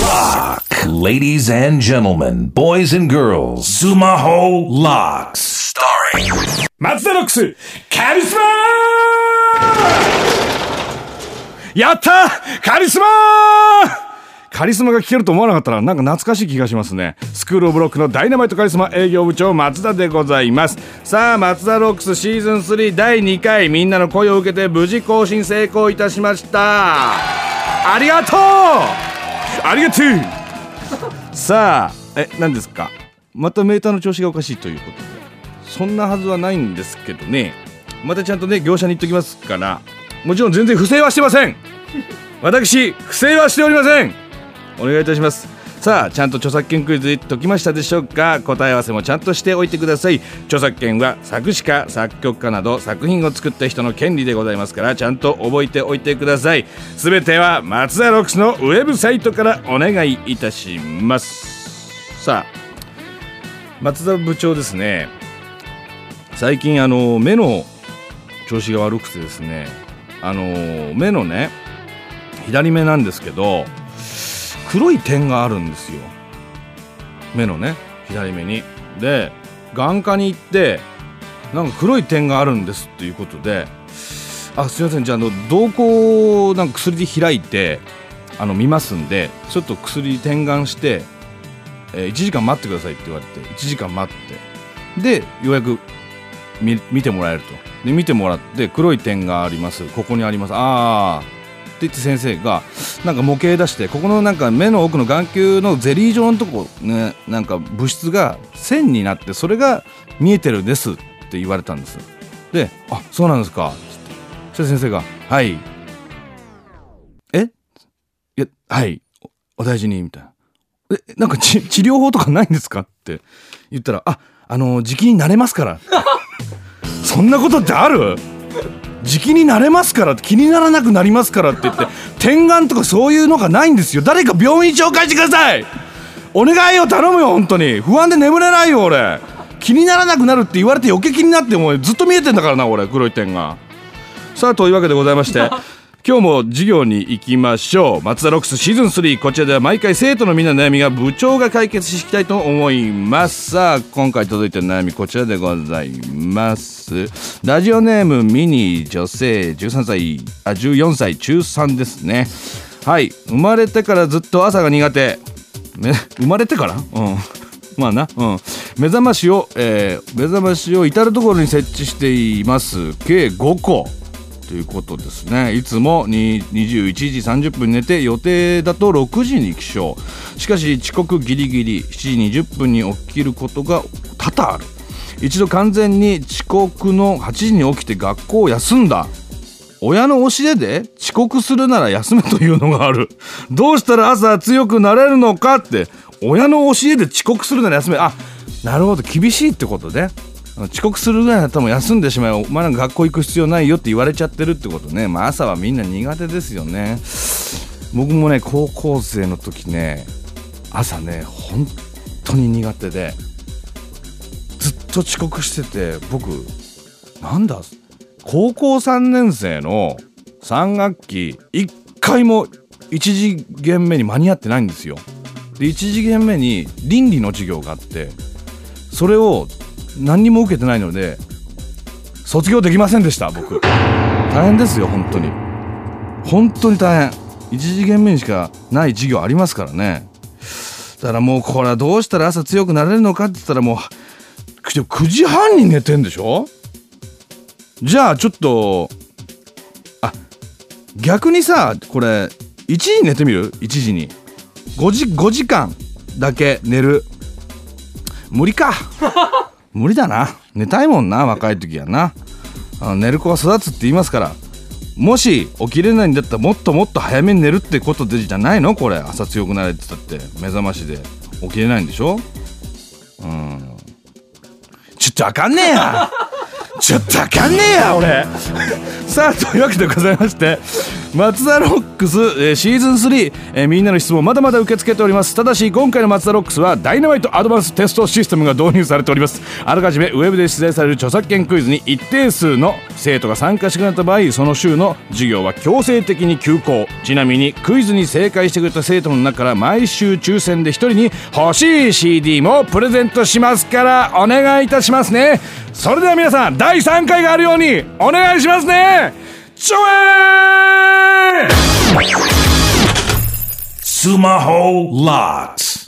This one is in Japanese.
Lock. Ladies and gentlemen, boys and girls, Sumaho Locks. Starring 松田ロックス、カリスマやった!カリスマカリスマが聞けると思わなかったらなんか懐かしい気がしますね。スクールオブロックのダイナマイトカリスマ営業部長松田でございます。さあ松田ロックスシーズン3第2回みんなの声を受けて無事更新成功いたしました。ありがとう。ありがとう。さあえ何ですか？またメーターの調子がおかしいということで。そんなはずはないんですけどね。またちゃんとね業者に言っときますから。もちろん全然不正はしてません。私不正はしておりません。お願いいたします。さあちゃんと著作権クイズ解きましたでしょうか？答え合わせもちゃんとしておいてください。著作権は作詞家作曲家など作品を作った人の権利でございますからちゃんと覚えておいてください。すべては松田ロックスのウェブサイトからお願いいたします。さあ松田部長ですね。最近あの目の調子が悪くてですねあの目のね左目なんですけど黒い点があるんですよ。目のね左目に。で眼科に行ってなんか黒い点があるんですっていうことであすいません。じゃあの瞳孔をなんか薬で開いてあの見ますんでちょっと薬点眼して、えー1時間待ってくださいって言われて1時間待って。でようやく見てもらえると。で見てもらって黒い点があります。ここにあります。ああ言って先生がなんか模型出してここのなんか目の奥の眼球のゼリー状のとこねなんか物質が線になってそれが見えてるんですって言われたんです。で「あそうなんですか」つってそしたら先生が「はい」「え？いやはい。お大事に」みたいな「えなんか治療法とかないんですか?」って。言ったら「ああの時期になれますから」そんなことってある？じきになれますから気にならなくなりますからって言って点眼とかそういうのがないんですよ。誰か病院紹介してください。お願いよ頼むよ本当に。不安で眠れないよ俺。気にならなくなるって言われて余計気になってもうずっと見えてんだからな俺黒い点が。さあというわけでございまして今日も授業に行きましょう。松田ロックスシーズン3こちらでは毎回生徒のみんなの悩みが部長が解決していきたいと思います。さあ今回届いてる悩みこちらでございます。ラジオネームミニ女性。13歳。あ14歳。中3ですね。はい。生まれてからずっと朝が苦手。ね生まれてから？うん。まあな、うん、目覚ましを、えー目覚ましを至る所に設置しています。計5個。ということですね。いつも21時30分寝て予定だと6時に起床。しかし遅刻ギリギリ7時20分に起きることが多々ある。一度完全に遅刻の8時に起きて学校を休んだ。親の教えで遅刻するなら休めというのがある。どうしたら朝強くなれるのかって親の教えで遅刻するなら休め。あなるほど。厳しいってことね。遅刻するぐらいだったら休んでしまえお前なんか学校行く必要ないよって言われちゃってるってことね。まあ朝はみんな苦手ですよね。僕もね高校生の時ね朝ね本当に苦手でずっと遅刻してて僕なんだ高校3年生の3学期1回も1次元目に間に合ってないんですよ。で1次元目に倫理の授業があってそれを何にも受けてないので卒業できませんでした僕。大変ですよ本当に。本当に大変。1次元目にしかない授業ありますからね。だからもうこれはどうしたら朝強くなれるのかって言ったらもう9時半に寝てんでしょ？じゃあちょっとあ逆にさこれ1時に寝てみる？1時に。5時 ,5 時間だけ寝る。無理か。無理だな。寝たいもんな若い時はな。寝る子は育つって言いますから。もし起きれないんだったらもっともっと早めに寝るってことでじゃないの？これ。朝強くなれってたって。目覚ましで。起きれないんでしょ？うん。ちょっとあかんねえや。ちょっとあかんねえや俺。さあというわけでございまして松田ロックス、えーシーズン3、えーみんなの質問まだまだ受け付けております。ただし今回の松田ロックスはダイナマイトアドバンステストシステムが導入されております。あらかじめウェブで出題される著作権クイズに一定数の生徒が参加してくれた場合その週の授業は強制的に休校。ちなみにクイズに正解してくれた生徒の中から毎週抽選で1人に欲しい CD もプレゼントしますからお願いいたしますね。それでは皆さん第3回があるようにお願いしますね。ちょえー Sumaho Locks.